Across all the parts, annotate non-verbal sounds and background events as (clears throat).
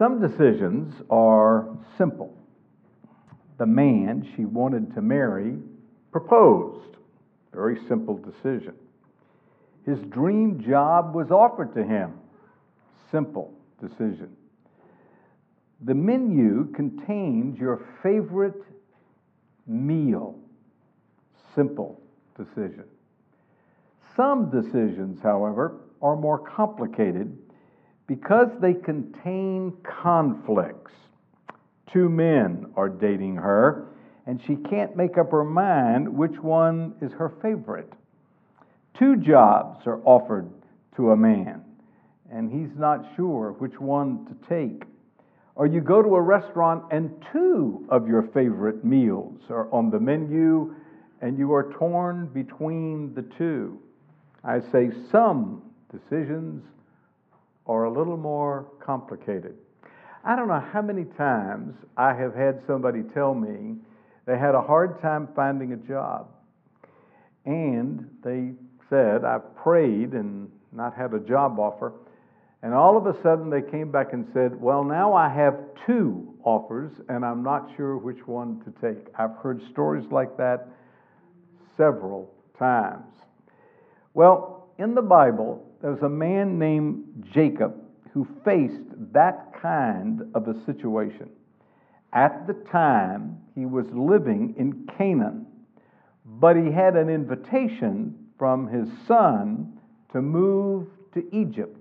Some decisions are simple. The man she wanted to marry proposed. Very simple decision. His dream job was offered to him. Simple decision. The menu contains your favorite meal. Simple decision. Some decisions, however, are more complicated because they contain conflicts. Two men are dating her, and she can't make up her mind which one is her favorite. Two jobs are offered to a man, and he's not sure which one to take. Or you go to a restaurant and two of your favorite meals are on the menu, and you are torn between the two. I say some decisions are a little more complicated. I don't know how many times I have had somebody tell me they had a hard time finding a job. And they said, I've prayed and not had a job offer. And all of a sudden they came back and said, Well, now I have two offers and I'm not sure which one to take. I've heard stories like that several times. Well, in the Bible, there's a man named Jacob who faced that kind of a situation. At the time, he was living in Canaan, but he had an invitation from his son to move to Egypt.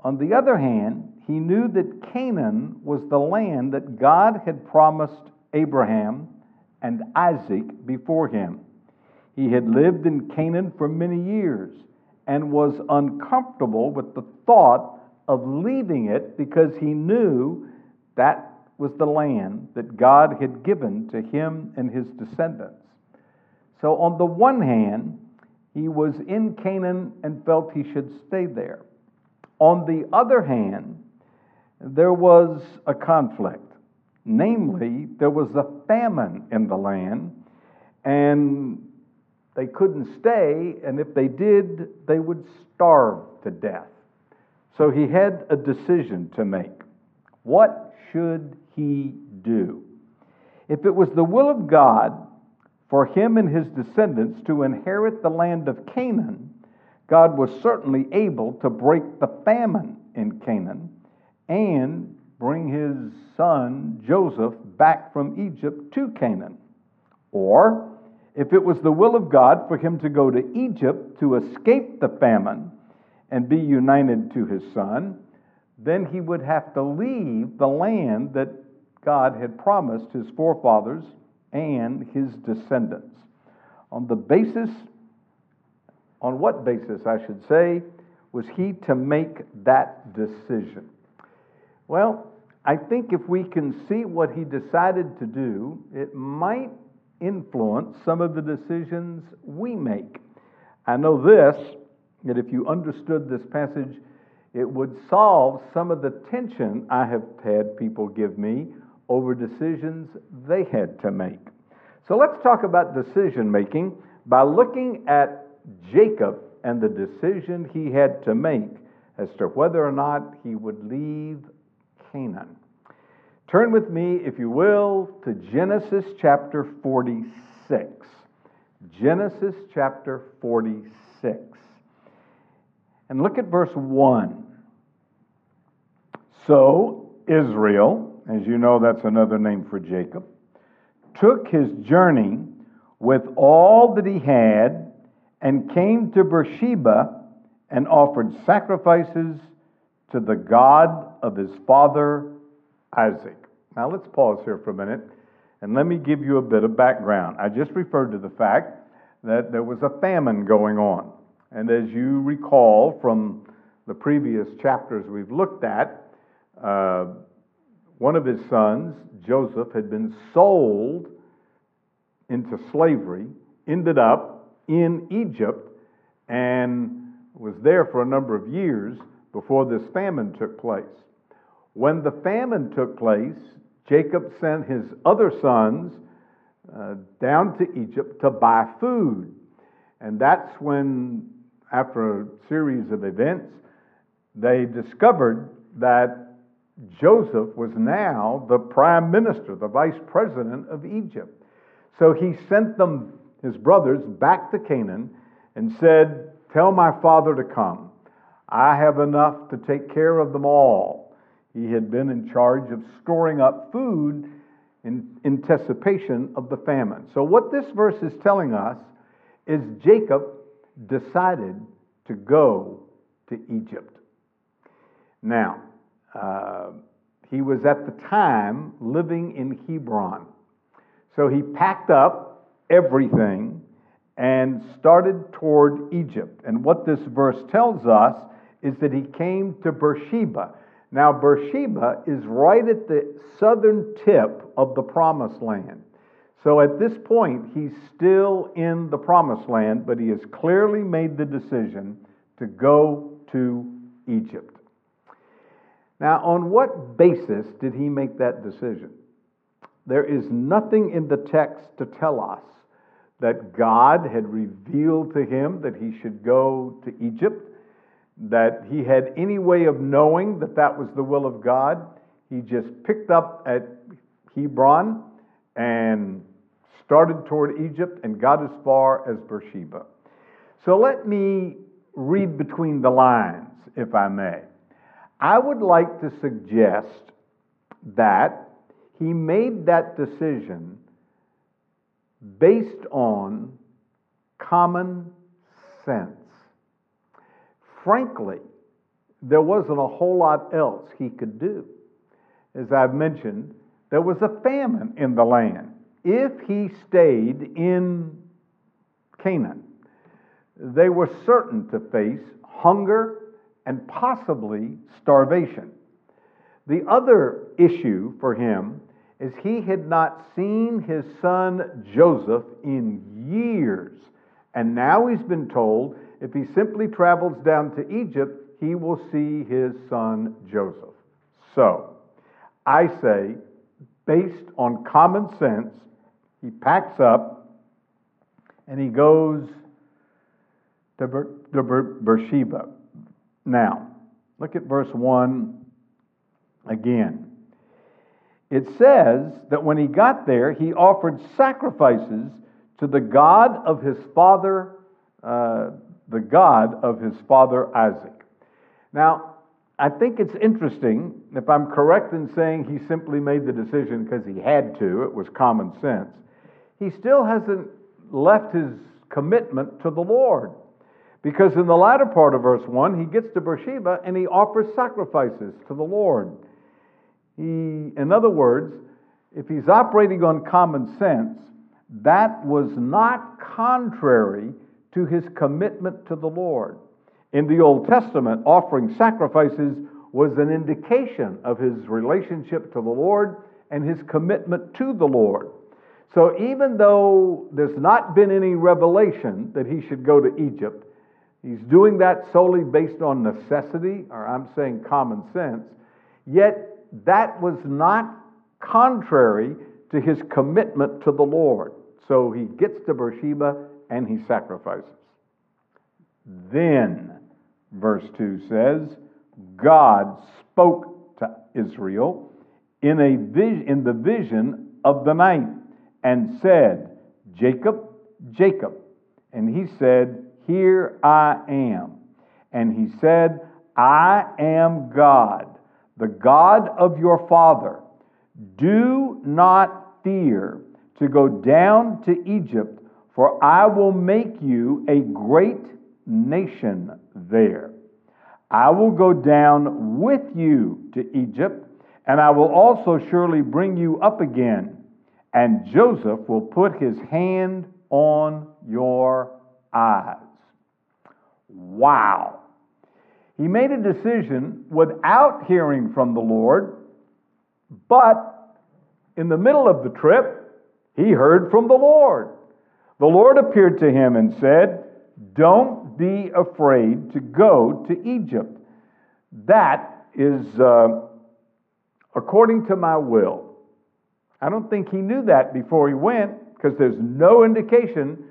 On the other hand, he knew that Canaan was the land that God had promised Abraham and Isaac before him. He had lived in Canaan for many years and was uncomfortable with the thought of leaving it because he knew that was the land that God had given to him and his descendants. So, on the one hand, he was in Canaan and felt he should stay there. On the other hand, there was a conflict. Namely, there was a famine in the land, and they couldn't stay, and if they did, they would starve to death. So he had a decision to make. What should he do? If it was the will of God for him and his descendants to inherit the land of Canaan, God was certainly able to break the famine in Canaan and bring his son Joseph back from Egypt to Canaan. Or, if it was the will of God for him to go to Egypt to escape the famine and be united to his son, then he would have to leave the land that God had promised his forefathers and his descendants. On the basis, on what basis, I should say, was he to make that decision? Well, I think if we can see what he decided to do, it might influence some of the decisions we make. I know this that if you understood this passage, it would solve some of the tension I have had people give me over decisions they had to make. So let's talk about decision making by looking at Jacob and the decision he had to make as to whether or not he would leave Canaan. Turn with me, if you will, to Genesis chapter 46. Genesis chapter 46. And look at verse 1. So, Israel, as you know, that's another name for Jacob, took his journey with all that he had and came to Beersheba and offered sacrifices to the God of his father Isaac. Now let's pause here for a minute and let me give you a bit of background. I just referred to the fact that there was a famine going on. And as you recall from the previous chapters we've looked at, uh, one of his sons, Joseph, had been sold into slavery, ended up in Egypt, and was there for a number of years before this famine took place. When the famine took place, Jacob sent his other sons uh, down to Egypt to buy food. And that's when after a series of events, they discovered that Joseph was now the prime minister, the vice president of Egypt. So he sent them, his brothers, back to Canaan and said, Tell my father to come. I have enough to take care of them all. He had been in charge of storing up food in anticipation of the famine. So, what this verse is telling us is Jacob decided to go to Egypt. Now, uh, he was at the time living in Hebron. So he packed up everything and started toward Egypt. And what this verse tells us is that he came to Beersheba. Now, Beersheba is right at the southern tip of the promised land. So at this point, he's still in the promised land, but he has clearly made the decision to go to Egypt. Now, on what basis did he make that decision? There is nothing in the text to tell us that God had revealed to him that he should go to Egypt, that he had any way of knowing that that was the will of God. He just picked up at Hebron and started toward Egypt and got as far as Beersheba. So let me read between the lines, if I may. I would like to suggest that he made that decision based on common sense. Frankly, there wasn't a whole lot else he could do. As I've mentioned, there was a famine in the land. If he stayed in Canaan, they were certain to face hunger and possibly starvation. The other issue for him is he had not seen his son Joseph in years. And now he's been told if he simply travels down to Egypt, he will see his son Joseph. So, I say, based on common sense, he packs up and he goes to, Ber- to Ber- Beersheba. Now, look at verse 1 again. It says that when he got there, he offered sacrifices to the God of his father, uh, the God of his father Isaac. Now, I think it's interesting, if I'm correct in saying he simply made the decision because he had to, it was common sense, he still hasn't left his commitment to the Lord. Because in the latter part of verse 1, he gets to Beersheba and he offers sacrifices to the Lord. He, in other words, if he's operating on common sense, that was not contrary to his commitment to the Lord. In the Old Testament, offering sacrifices was an indication of his relationship to the Lord and his commitment to the Lord. So even though there's not been any revelation that he should go to Egypt, He's doing that solely based on necessity, or I'm saying common sense, yet that was not contrary to his commitment to the Lord. So he gets to Beersheba and he sacrifices. Then, verse 2 says, God spoke to Israel in, a in the vision of the night and said, Jacob, Jacob. And he said, here I am. And he said, I am God, the God of your father. Do not fear to go down to Egypt, for I will make you a great nation there. I will go down with you to Egypt, and I will also surely bring you up again, and Joseph will put his hand on your eyes. Wow. He made a decision without hearing from the Lord, but in the middle of the trip, he heard from the Lord. The Lord appeared to him and said, Don't be afraid to go to Egypt. That is uh, according to my will. I don't think he knew that before he went because there's no indication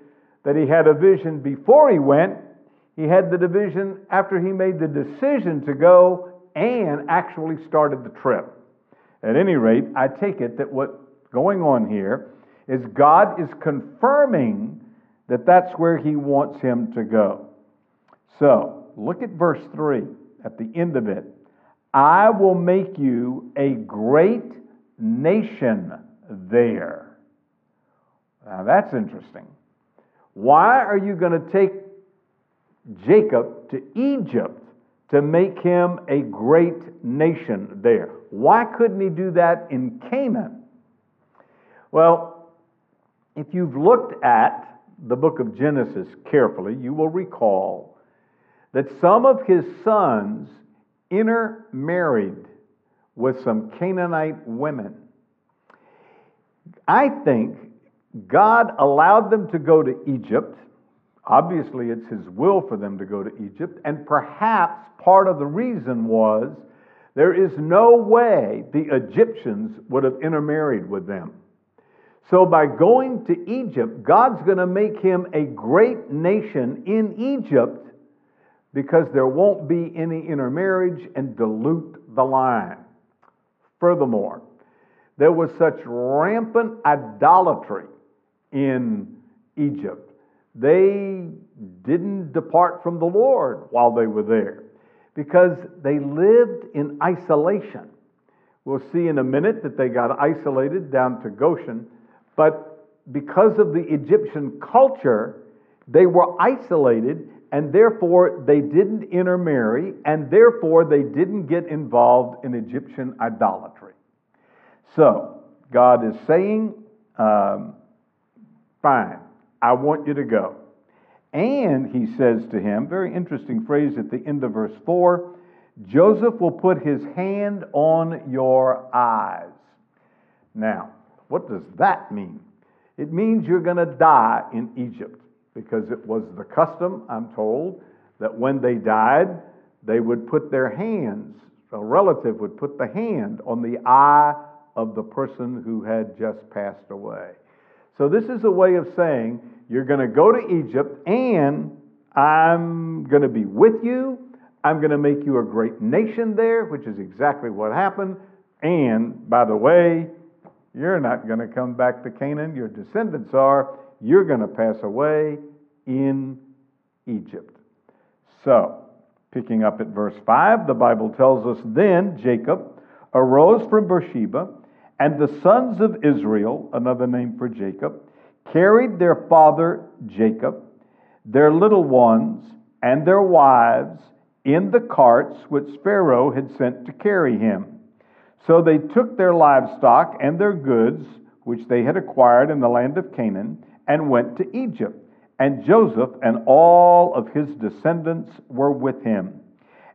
that he had a vision before he went he had the division after he made the decision to go and actually started the trip. At any rate, I take it that what's going on here is God is confirming that that's where he wants him to go. So, look at verse 3 at the end of it. I will make you a great nation there. Now, that's interesting. Why are you going to take Jacob to Egypt to make him a great nation there? Why couldn't he do that in Canaan? Well, if you've looked at the book of Genesis carefully, you will recall that some of his sons intermarried with some Canaanite women. I think God allowed them to go to Egypt. Obviously, it's His will for them to go to Egypt, and perhaps part of the reason was there is no way the Egyptians would have intermarried with them. So, by going to Egypt, God's going to make him a great nation in Egypt because there won't be any intermarriage and dilute the line. Furthermore, there was such rampant idolatry in Egypt. They didn't depart from the Lord while they were there because they lived in isolation. We'll see in a minute that they got isolated down to Goshen, but because of the Egyptian culture, they were isolated and therefore they didn't intermarry, and therefore they didn't get involved in Egyptian idolatry. So, God is saying, um, Fine, I want you to go. And he says to him, very interesting phrase at the end of verse 4 Joseph will put his hand on your eyes. Now, what does that mean? It means you're going to die in Egypt because it was the custom, I'm told, that when they died, they would put their hands, a relative would put the hand on the eye of the person who had just passed away. So, this is a way of saying you're going to go to Egypt and I'm going to be with you. I'm going to make you a great nation there, which is exactly what happened. And by the way, you're not going to come back to Canaan. Your descendants are. You're going to pass away in Egypt. So, picking up at verse 5, the Bible tells us then Jacob arose from Beersheba and the sons of Israel, another name for Jacob, carried their father Jacob, their little ones, and their wives in the carts which Pharaoh had sent to carry him. So they took their livestock and their goods, which they had acquired in the land of Canaan, and went to Egypt. And Joseph and all of his descendants were with him,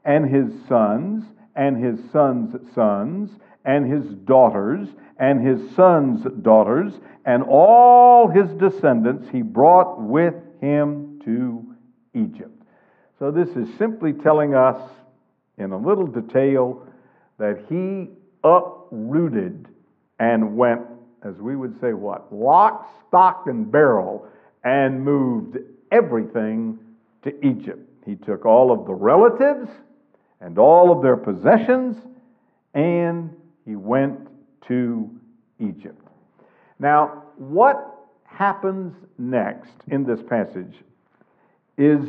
and his sons, and his sons' sons, and his daughters, and his sons' daughters, and all his descendants he brought with him to Egypt. So, this is simply telling us in a little detail that he uprooted and went, as we would say, what? Lock, stock, and barrel, and moved everything to Egypt. He took all of the relatives and all of their possessions and he went to Egypt. Now, what happens next in this passage is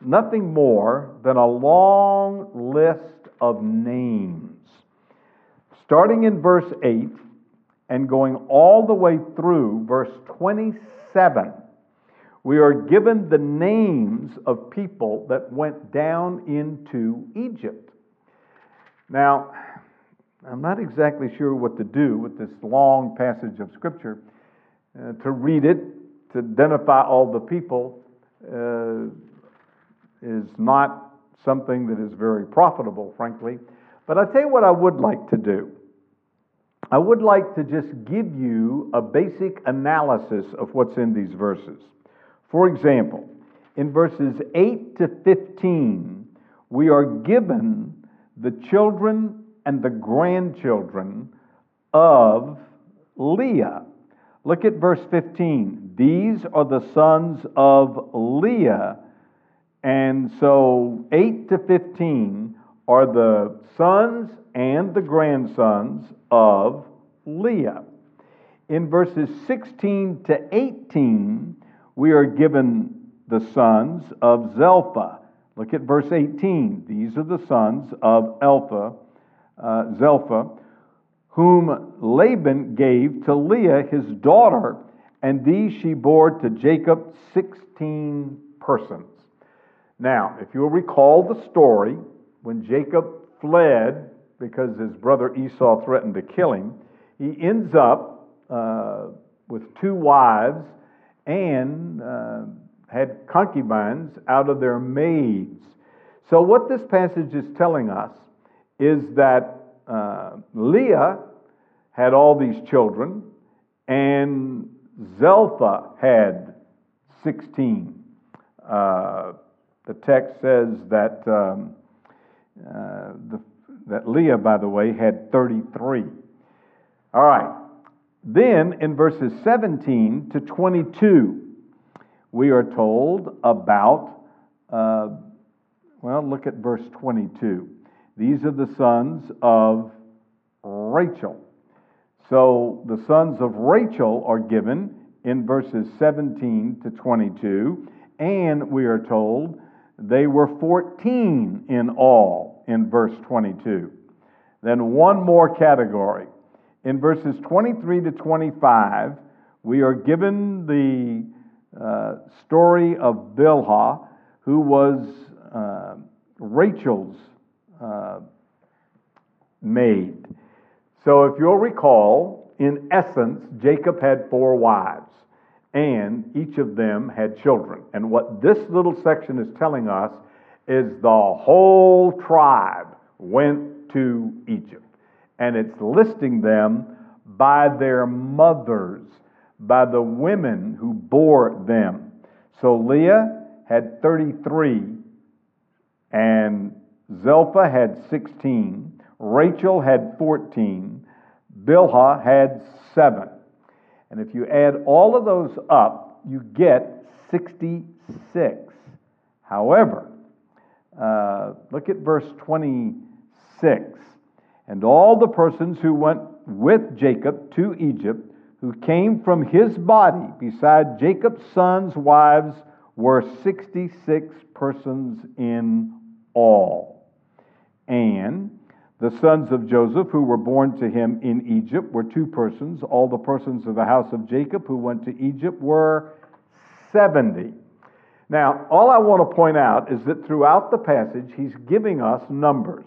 nothing more than a long list of names. Starting in verse 8 and going all the way through verse 27, we are given the names of people that went down into Egypt. Now, I'm not exactly sure what to do with this long passage of Scripture. Uh, to read it, to identify all the people, uh, is not something that is very profitable, frankly. But i tell you what I would like to do. I would like to just give you a basic analysis of what's in these verses. For example, in verses 8 to 15, we are given the children and the grandchildren of Leah. Look at verse 15. These are the sons of Leah. And so 8 to 15 are the sons and the grandsons of Leah. In verses 16 to 18, we are given the sons of Zelpha. Look at verse 18. These are the sons of Elpha, uh, Zelpha, whom Laban gave to Leah his daughter, and these she bore to Jacob 16 persons. Now, if you'll recall the story, when Jacob fled because his brother Esau threatened to kill him, he ends up uh, with two wives and uh, had concubines out of their maids. So, what this passage is telling us is that uh, Leah had all these children, and Zelpha had 16. Uh, the text says that, um, uh, the, that Leah, by the way, had 33. All right. Then in verses 17 to 22, we are told about, uh, well, look at verse 22. These are the sons of Rachel. So the sons of Rachel are given in verses 17 to 22, and we are told they were 14 in all in verse 22. Then one more category. In verses 23 to 25, we are given the uh, story of Bilhah, who was uh, Rachel's uh, maid. So, if you'll recall, in essence, Jacob had four wives, and each of them had children. And what this little section is telling us is the whole tribe went to Egypt. And it's listing them by their mothers, by the women who bore them. So Leah had 33, and Zelpha had 16. Rachel had 14, Bilhah had 7. And if you add all of those up, you get 66. However, uh, look at verse 26. And all the persons who went with Jacob to Egypt, who came from his body, beside Jacob's sons' wives, were 66 persons in all. And the sons of Joseph who were born to him in Egypt were two persons. All the persons of the house of Jacob who went to Egypt were 70. Now, all I want to point out is that throughout the passage, he's giving us numbers.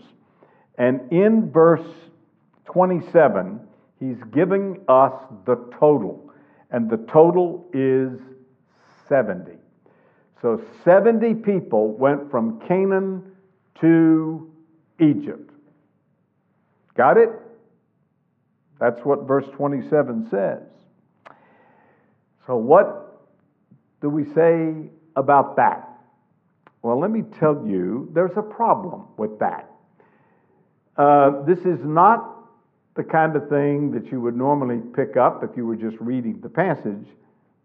And in verse 27, he's giving us the total. And the total is 70. So 70 people went from Canaan to Egypt. Got it? That's what verse 27 says. So, what do we say about that? Well, let me tell you, there's a problem with that. Uh, this is not the kind of thing that you would normally pick up if you were just reading the passage,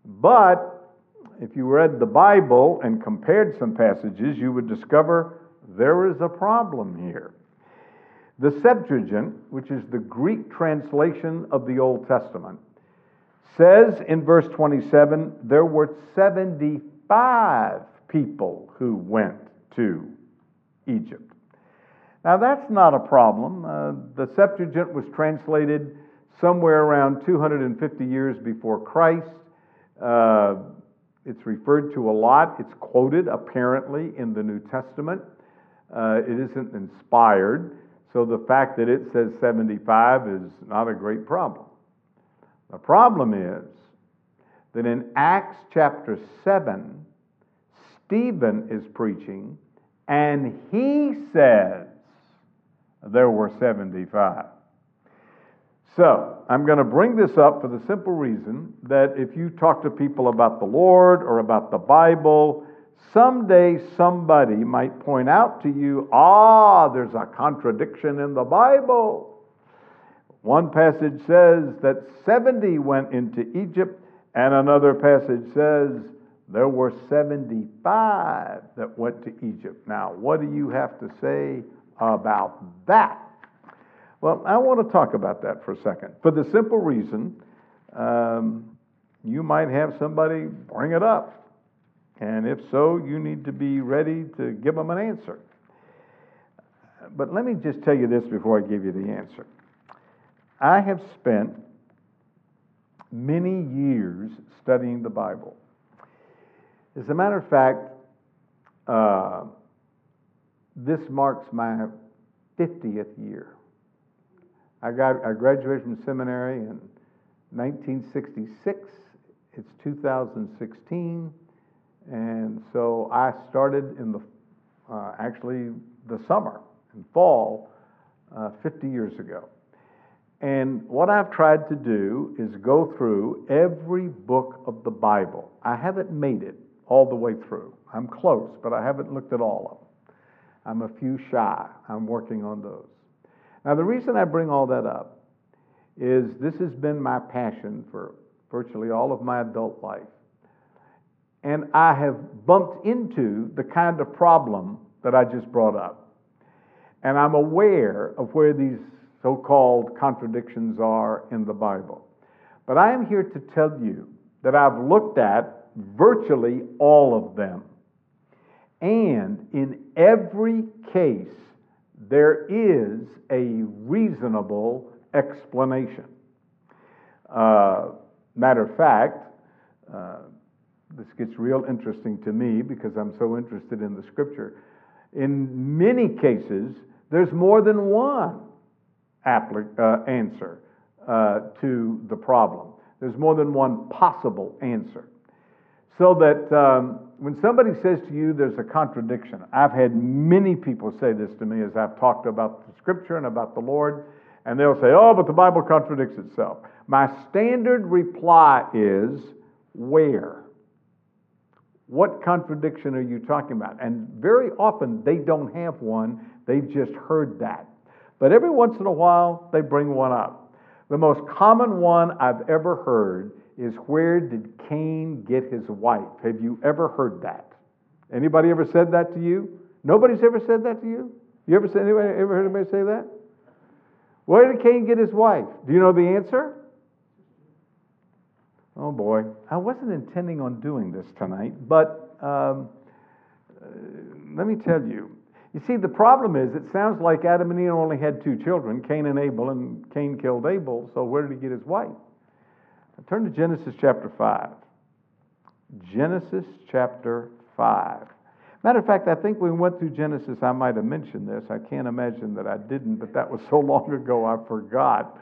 but if you read the Bible and compared some passages, you would discover there is a problem here. The Septuagint, which is the Greek translation of the Old Testament, says in verse 27 there were 75 people who went to Egypt. Now, that's not a problem. Uh, the Septuagint was translated somewhere around 250 years before Christ. Uh, it's referred to a lot. It's quoted apparently in the New Testament. Uh, it isn't inspired. So the fact that it says 75 is not a great problem. The problem is that in Acts chapter 7, Stephen is preaching, and he says there were 75. So, I'm going to bring this up for the simple reason that if you talk to people about the Lord or about the Bible, Someday somebody might point out to you, ah, there's a contradiction in the Bible. One passage says that 70 went into Egypt, and another passage says there were 75 that went to Egypt. Now, what do you have to say about that? Well, I want to talk about that for a second. For the simple reason, um, you might have somebody bring it up. And if so, you need to be ready to give them an answer. But let me just tell you this before I give you the answer. I have spent many years studying the Bible. As a matter of fact, uh, this marks my 50th year. I got I graduated from seminary in 1966. It's 2016, and so I started in the uh, actually the summer and fall uh, 50 years ago. And what I've tried to do is go through every book of the Bible. I haven't made it all the way through. I'm close, but I haven't looked at all of them. I'm a few shy. I'm working on those. Now, the reason I bring all that up is this has been my passion for virtually all of my adult life. And I have bumped into the kind of problem that I just brought up. And I'm aware of where these so called contradictions are in the Bible. But I am here to tell you that I've looked at virtually all of them. And in every case, there is a reasonable explanation. Uh, matter of fact, uh, this gets real interesting to me because I'm so interested in the scripture. In many cases, there's more than one uh, answer uh, to the problem. There's more than one possible answer. So that um, when somebody says to you there's a contradiction, I've had many people say this to me as I've talked about the scripture and about the Lord, and they'll say, oh, but the Bible contradicts itself. My standard reply is, where? What contradiction are you talking about? And very often they don't have one, they've just heard that. But every once in a while they bring one up. The most common one I've ever heard is where did Cain get his wife? Have you ever heard that? Anybody ever said that to you? Nobody's ever said that to you? You ever said anybody ever heard anybody say that? Where did Cain get his wife? Do you know the answer? Oh boy, I wasn't intending on doing this tonight, but um, uh, let me tell you. You see, the problem is it sounds like Adam and Eve only had two children, Cain and Abel, and Cain killed Abel, so where did he get his wife? Now, turn to Genesis chapter 5. Genesis chapter 5. Matter of fact, I think we went through Genesis, I might have mentioned this. I can't imagine that I didn't, but that was so (laughs) long ago I forgot.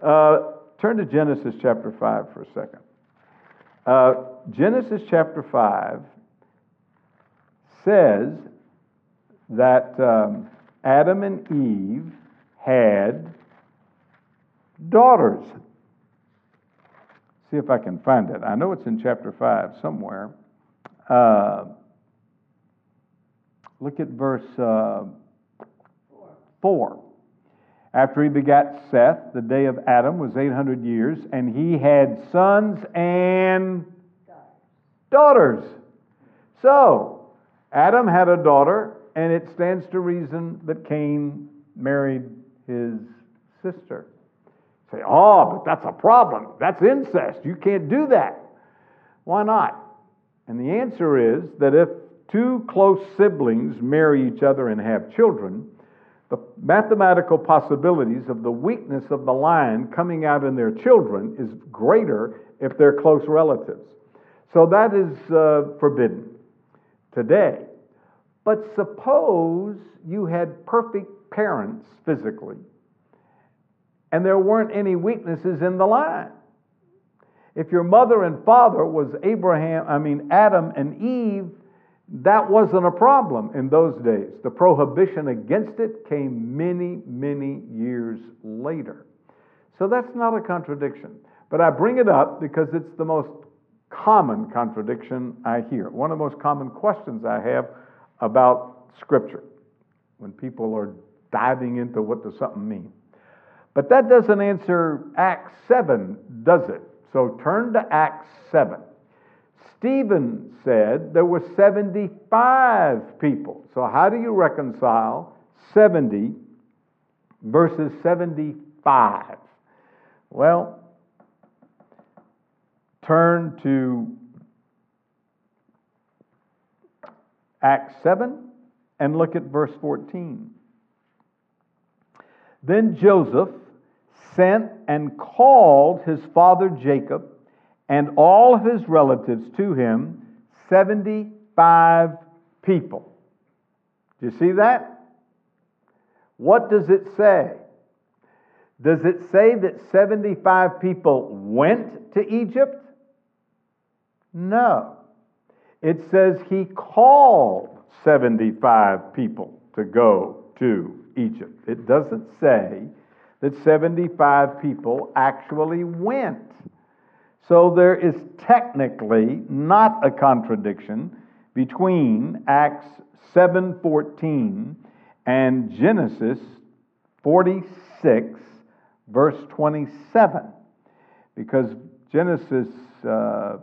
Uh, turn to Genesis chapter 5 for a second. Uh, Genesis chapter 5 says that um, Adam and Eve had daughters. See if I can find it. I know it's in chapter 5 somewhere. Uh, look at verse uh, 4. After he begat Seth, the day of Adam was 800 years, and he had sons and daughters. So, Adam had a daughter, and it stands to reason that Cain married his sister. Say, oh, but that's a problem. That's incest. You can't do that. Why not? And the answer is that if two close siblings marry each other and have children, the mathematical possibilities of the weakness of the line coming out in their children is greater if they're close relatives. So that is uh, forbidden today. But suppose you had perfect parents physically, and there weren't any weaknesses in the line. If your mother and father was Abraham, I mean Adam and Eve, that wasn't a problem in those days. The prohibition against it came many, many years later. So that's not a contradiction. But I bring it up because it's the most common contradiction I hear. One of the most common questions I have about Scripture when people are diving into what does something mean. But that doesn't answer Acts 7, does it? So turn to Acts 7. Stephen said there were 75 people. So, how do you reconcile 70 verses 75. Well, turn to Acts 7 and look at verse 14. Then Joseph sent and called his father Jacob and all of his relatives to him, 75 people. Do you see that? What does it say? Does it say that 75 people went to Egypt? No. It says he called 75 people to go to Egypt. It doesn't say that 75 people actually went. So there is technically not a contradiction between Acts 7:14 and Genesis 46 verse 27 because Genesis uh,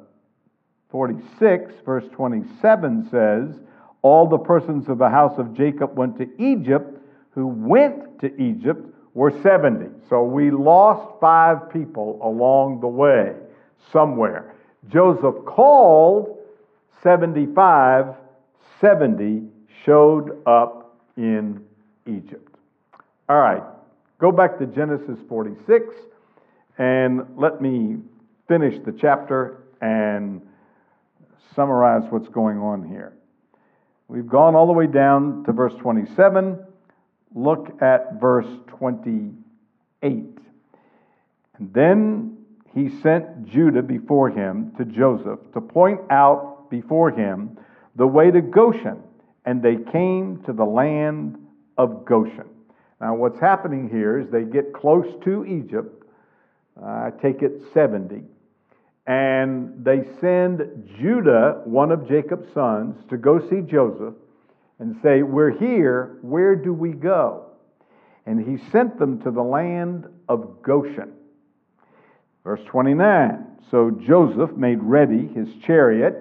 46 verse 27 says all the persons of the house of Jacob went to Egypt who went to Egypt were 70 so we lost 5 people along the way somewhere Joseph called 75 70 showed up in Egypt. All right, go back to Genesis 46 and let me finish the chapter and summarize what's going on here. We've gone all the way down to verse 27. Look at verse 28. And then he sent Judah before him to Joseph to point out before him the way to Goshen and they came to the land of Goshen. Now, what's happening here is they get close to Egypt, uh, I take it 70, and they send Judah, one of Jacob's sons, to go see Joseph and say, We're here, where do we go? And he sent them to the land of Goshen. Verse 29 So Joseph made ready his chariot,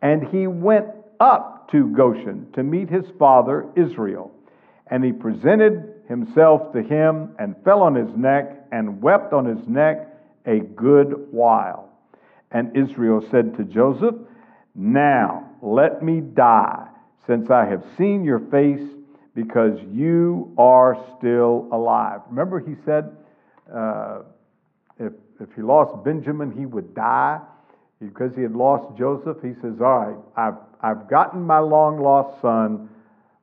and he went up to Goshen to meet his father Israel. And he presented himself to him and fell on his neck and wept on his neck a good while. And Israel said to Joseph, Now let me die, since I have seen your face, because you are still alive. Remember, he said, uh, if, he lost Benjamin, he would die because he had lost Joseph, he says, All right, I've, I've gotten my long lost son.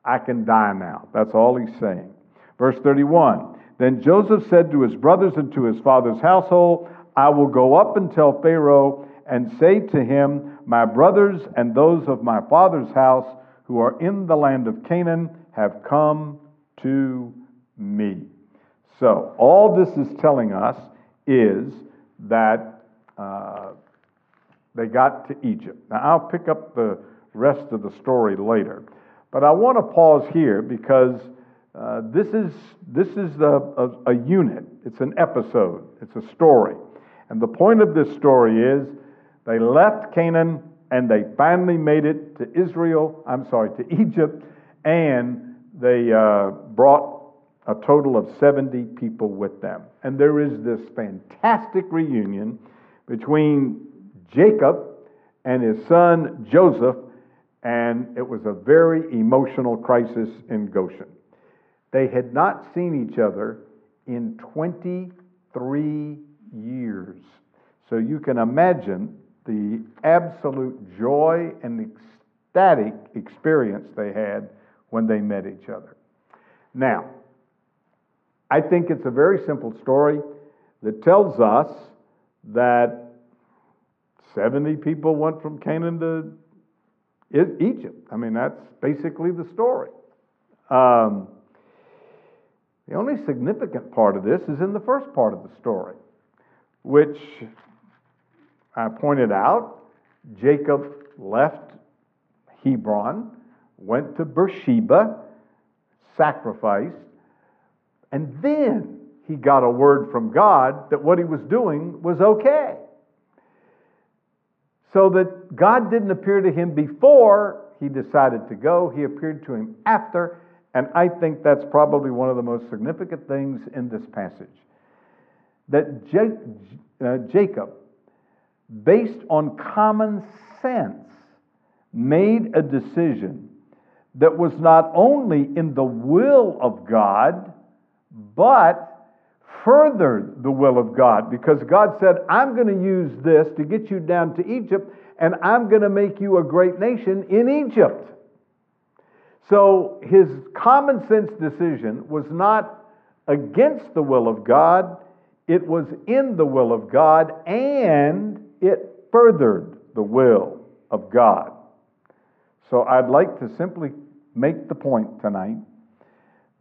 I can die now. That's all he's saying. Verse 31 Then Joseph said to his brothers and to his father's household, I will go up and tell Pharaoh and say to him, My brothers and those of my father's house who are in the land of Canaan have come to me. So, all this is telling us is that. Uh, they got to Egypt. Now, I'll pick up the rest of the story later. But I want to pause here because uh, this is, this is a, a, a unit, it's an episode, it's a story. And the point of this story is they left Canaan and they finally made it to Israel, I'm sorry, to Egypt, and they uh, brought a total of 70 people with them. And there is this fantastic reunion between Jacob and his son Joseph, and it was a very emotional crisis in Goshen. They had not seen each other in 23 years. So you can imagine the absolute joy and ecstatic experience they had when they met each other. Now, I think it's a very simple story that tells us that 70 people went from Canaan to Egypt. I mean, that's basically the story. Um, the only significant part of this is in the first part of the story, which I pointed out. Jacob left Hebron, went to Beersheba, sacrificed, and then he got a word from God that what he was doing was okay. So that God didn't appear to him before he decided to go, he appeared to him after, And I think that's probably one of the most significant things in this passage. That uh, Jacob, based on common sense, made a decision that was not only in the will of God, but furthered the will of God. Because God said, I'm going to use this to get you down to Egypt, and I'm going to make you a great nation in Egypt. So his common sense decision was not against the will of God, it was in the will of God, and it furthered the will of God. So I'd like to simply make the point tonight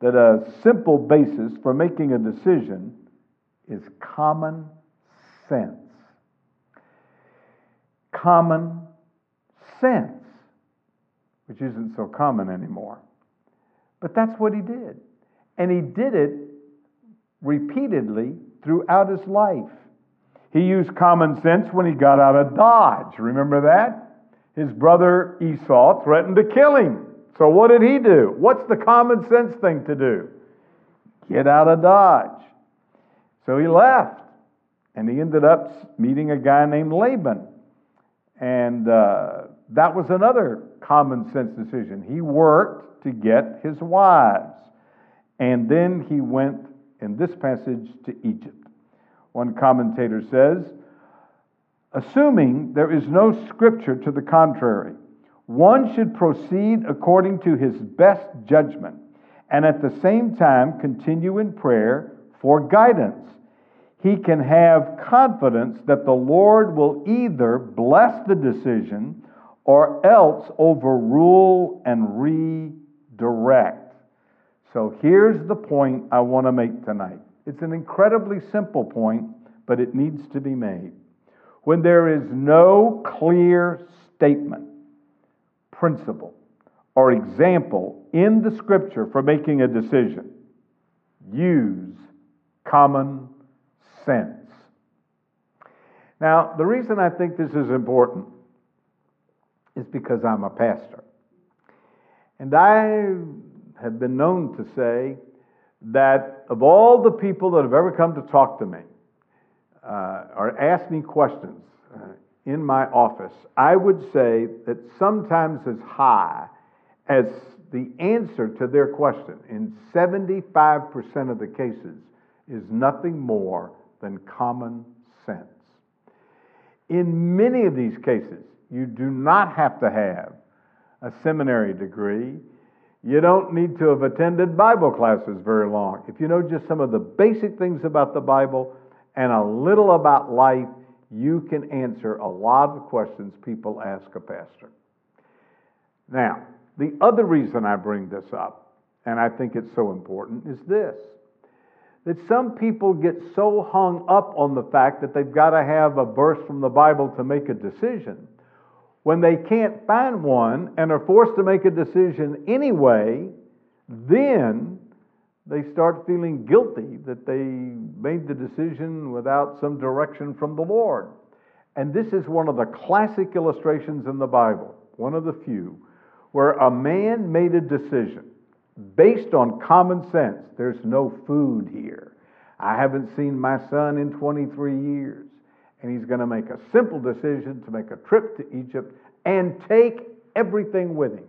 that a simple basis for making a decision is common sense. Common sense which isn't so common anymore. But that's what he did. And he did it repeatedly throughout his life. He used common sense when he got out of Dodge. Remember that? His brother Esau threatened to kill him. So what did he do? What's the common sense thing to do? Get out of Dodge. So he left. And he ended up meeting a guy named Laban. And uh, that was another common sense decision. He worked to get his wives. And then he went, in this passage, to Egypt. One commentator says, assuming there is no scripture to the contrary, one should proceed according to his best judgment and at the same time continue in prayer for guidance. He can have confidence that the Lord will either bless the decision or else overrule and redirect. So here's the point I want to make tonight. It's an incredibly simple point, but it needs to be made. When there is no clear statement, principle, or example in the scripture for making a decision, use common sense. Now, the reason I think this is important is because I'm a pastor. And I have been known to say that of all the people that have ever come to talk to me uh, or ask me questions uh, in my office, I would say that sometimes as high as the answer to their question in 75% of the cases is nothing more than common sense. In many of these cases, you do not have to have a seminary degree. You don't need to have attended Bible classes very long. If you know just some of the basic things about the Bible and a little about life, you can answer a lot of questions people ask a pastor. Now, the other reason I bring this up, and I think it's so important, is this that some people get so hung up on the fact that they've got to have a verse from the Bible to make a decision when they can't find one and are forced to make a decision anyway, then they start feeling guilty that they made the decision without some direction from the Lord. And this is one of the classic illustrations in the Bible, one of the few, where a man made a decision based on common sense. There's no food here. I haven't seen my son in 23 years and he's going to make a simple decision to make a trip to Egypt and take everything with him.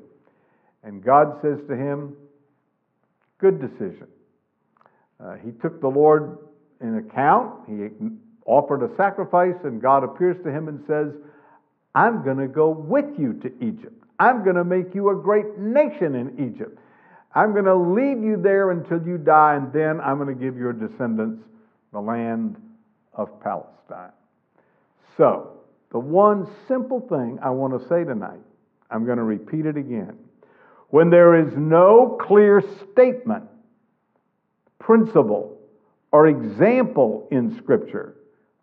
And God says to him, Good decision. Uh, he took the Lord in account. He offered a sacrifice, and God appears to him and says, I'm going to go with you to Egypt. I'm going to make you a great nation in Egypt. I'm going to leave you there until you die, and then I'm going to give your descendants the land of Palestine. So, the one simple thing I want to say tonight, I'm going to repeat it again. When there is no clear statement, principle, or example in Scripture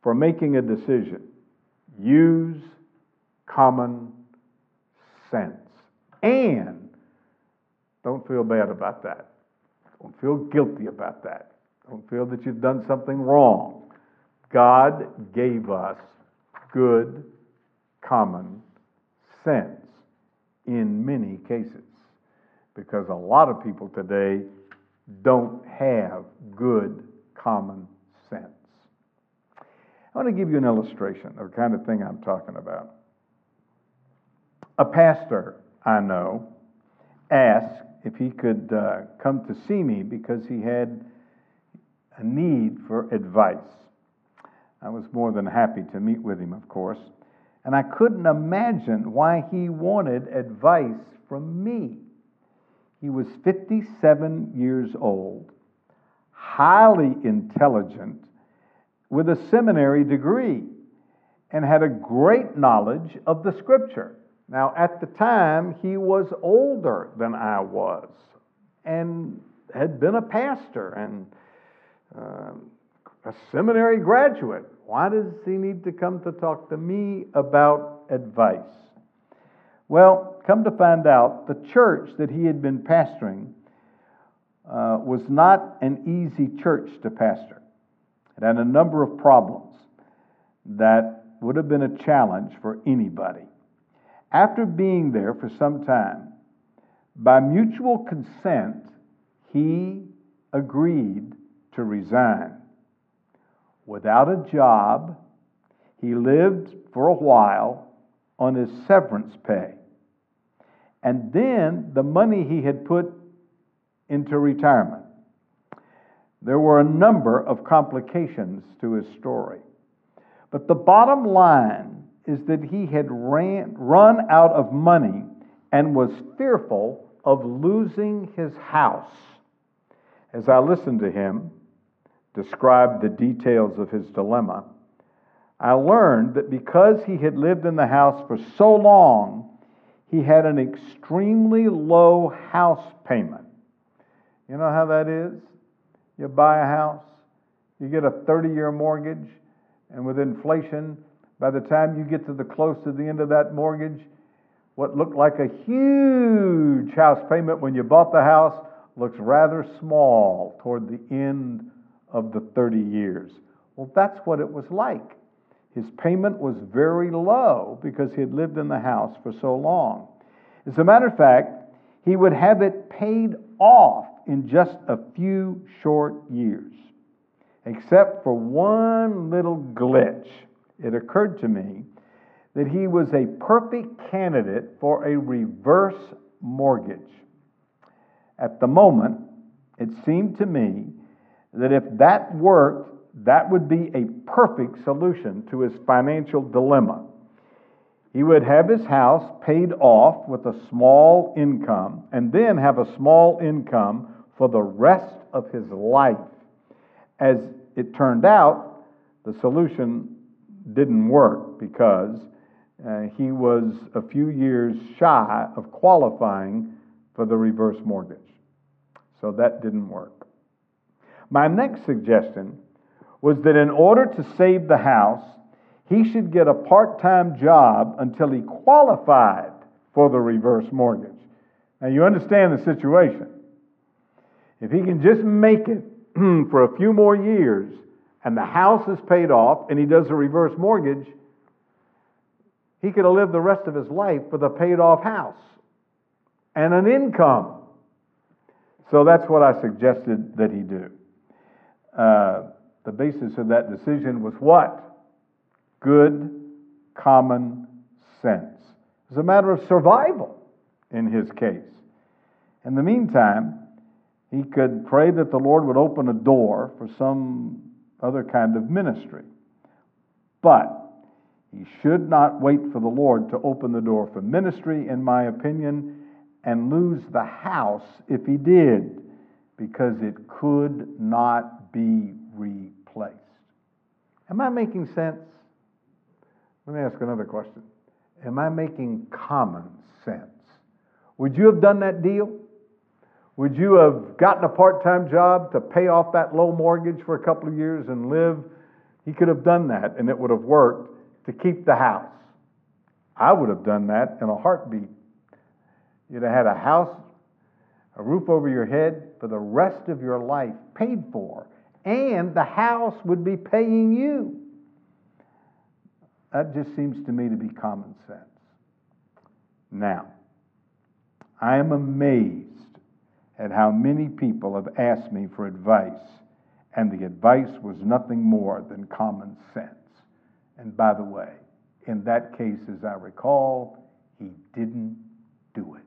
for making a decision, use common sense. And don't feel bad about that. Don't feel guilty about that. Don't feel that you've done something wrong. God gave us good common sense in many cases. Because a lot of people today don't have good common sense. I want to give you an illustration of the kind of thing I'm talking about. A pastor I know asked if he could uh, come to see me because he had a need for advice. I was more than happy to meet with him, of course, and I couldn't imagine why he wanted advice from me. He was 57 years old, highly intelligent, with a seminary degree, and had a great knowledge of the scripture. Now, at the time, he was older than I was and had been a pastor and uh, a seminary graduate. Why does he need to come to talk to me about advice? Well, come to find out, the church that he had been pastoring uh, was not an easy church to pastor. It had a number of problems that would have been a challenge for anybody. After being there for some time, by mutual consent, he agreed to resign. Without a job, he lived for a while on his severance pay. And then the money he had put into retirement. There were a number of complications to his story. But the bottom line is that he had ran, run out of money and was fearful of losing his house. As I listened to him describe the details of his dilemma, I learned that because he had lived in the house for so long, he had an extremely low house payment. You know how that is? You buy a house, you get a 30 year mortgage, and with inflation, by the time you get to the close to the end of that mortgage, what looked like a huge house payment when you bought the house looks rather small toward the end of the 30 years. Well, that's what it was like. His payment was very low because he had lived in the house for so long. As a matter of fact, he would have it paid off in just a few short years, except for one little glitch. It occurred to me that he was a perfect candidate for a reverse mortgage. At the moment, it seemed to me that if that worked, that would be a perfect solution to his financial dilemma. He would have his house paid off with a small income and then have a small income for the rest of his life. As it turned out, the solution didn't work because uh, he was a few years shy of qualifying for the reverse mortgage. So that didn't work. My next suggestion was that in order to save the house, he should get a part time job until he qualified for the reverse mortgage. Now, you understand the situation. If he can just make it (clears throat) for a few more years and the house is paid off and he does a reverse mortgage, he could have lived the rest of his life with a paid off house and an income. So that's what I suggested that he do. Uh, the basis of that decision was what? Good common sense. It's a matter of survival in his case. In the meantime, he could pray that the Lord would open a door for some other kind of ministry. But he should not wait for the Lord to open the door for ministry, in my opinion, and lose the house if he did, because it could not be replaced. Am I making sense? Let me ask another question. Am I making common sense? Would you have done that deal? Would you have gotten a part time job to pay off that low mortgage for a couple of years and live? He could have done that and it would have worked to keep the house. I would have done that in a heartbeat. You'd have had a house, a roof over your head for the rest of your life, paid for, and the house would be paying you. That just seems to me to be common sense. Now, I am amazed at how many people have asked me for advice, and the advice was nothing more than common sense. And by the way, in that case, as I recall, he didn't do it.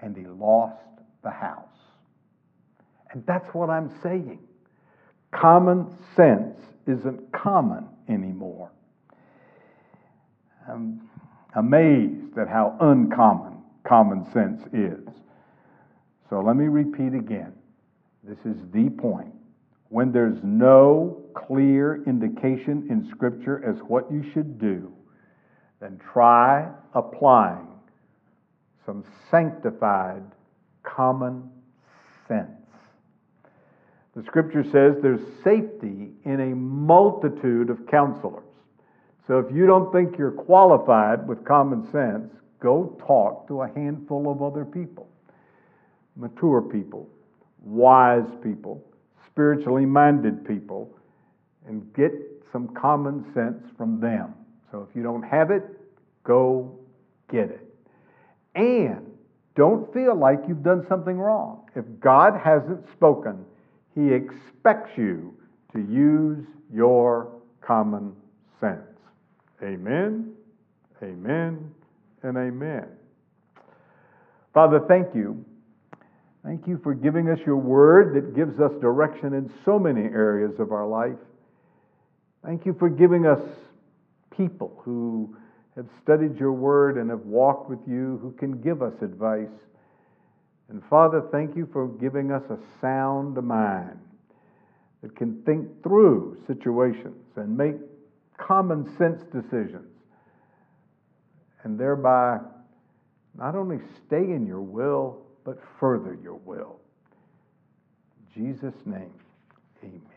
And he lost the house. And that's what I'm saying. Common sense isn't common anymore. I'm amazed at how uncommon common sense is. So let me repeat again. This is the point. When there's no clear indication in Scripture as what you should do, then try applying some sanctified common sense. The Scripture says there's safety in a multitude of counselors. So if you don't think you're qualified with common sense, go talk to a handful of other people mature people, wise people, spiritually minded people, and get some common sense from them. So if you don't have it, go get it. And don't feel like you've done something wrong. If God hasn't spoken, He expects you to use your common sense. Amen, amen, and amen. Father, thank you Thank you for giving us your word that gives us direction in so many areas of our life. Thank you for giving us people who have studied your word and have walked with you, who can give us advice. And Father, thank you for giving us a sound mind that can think through situations and make common sense decisions, and thereby not only stay in your will, but further your will. In Jesus' name, amen.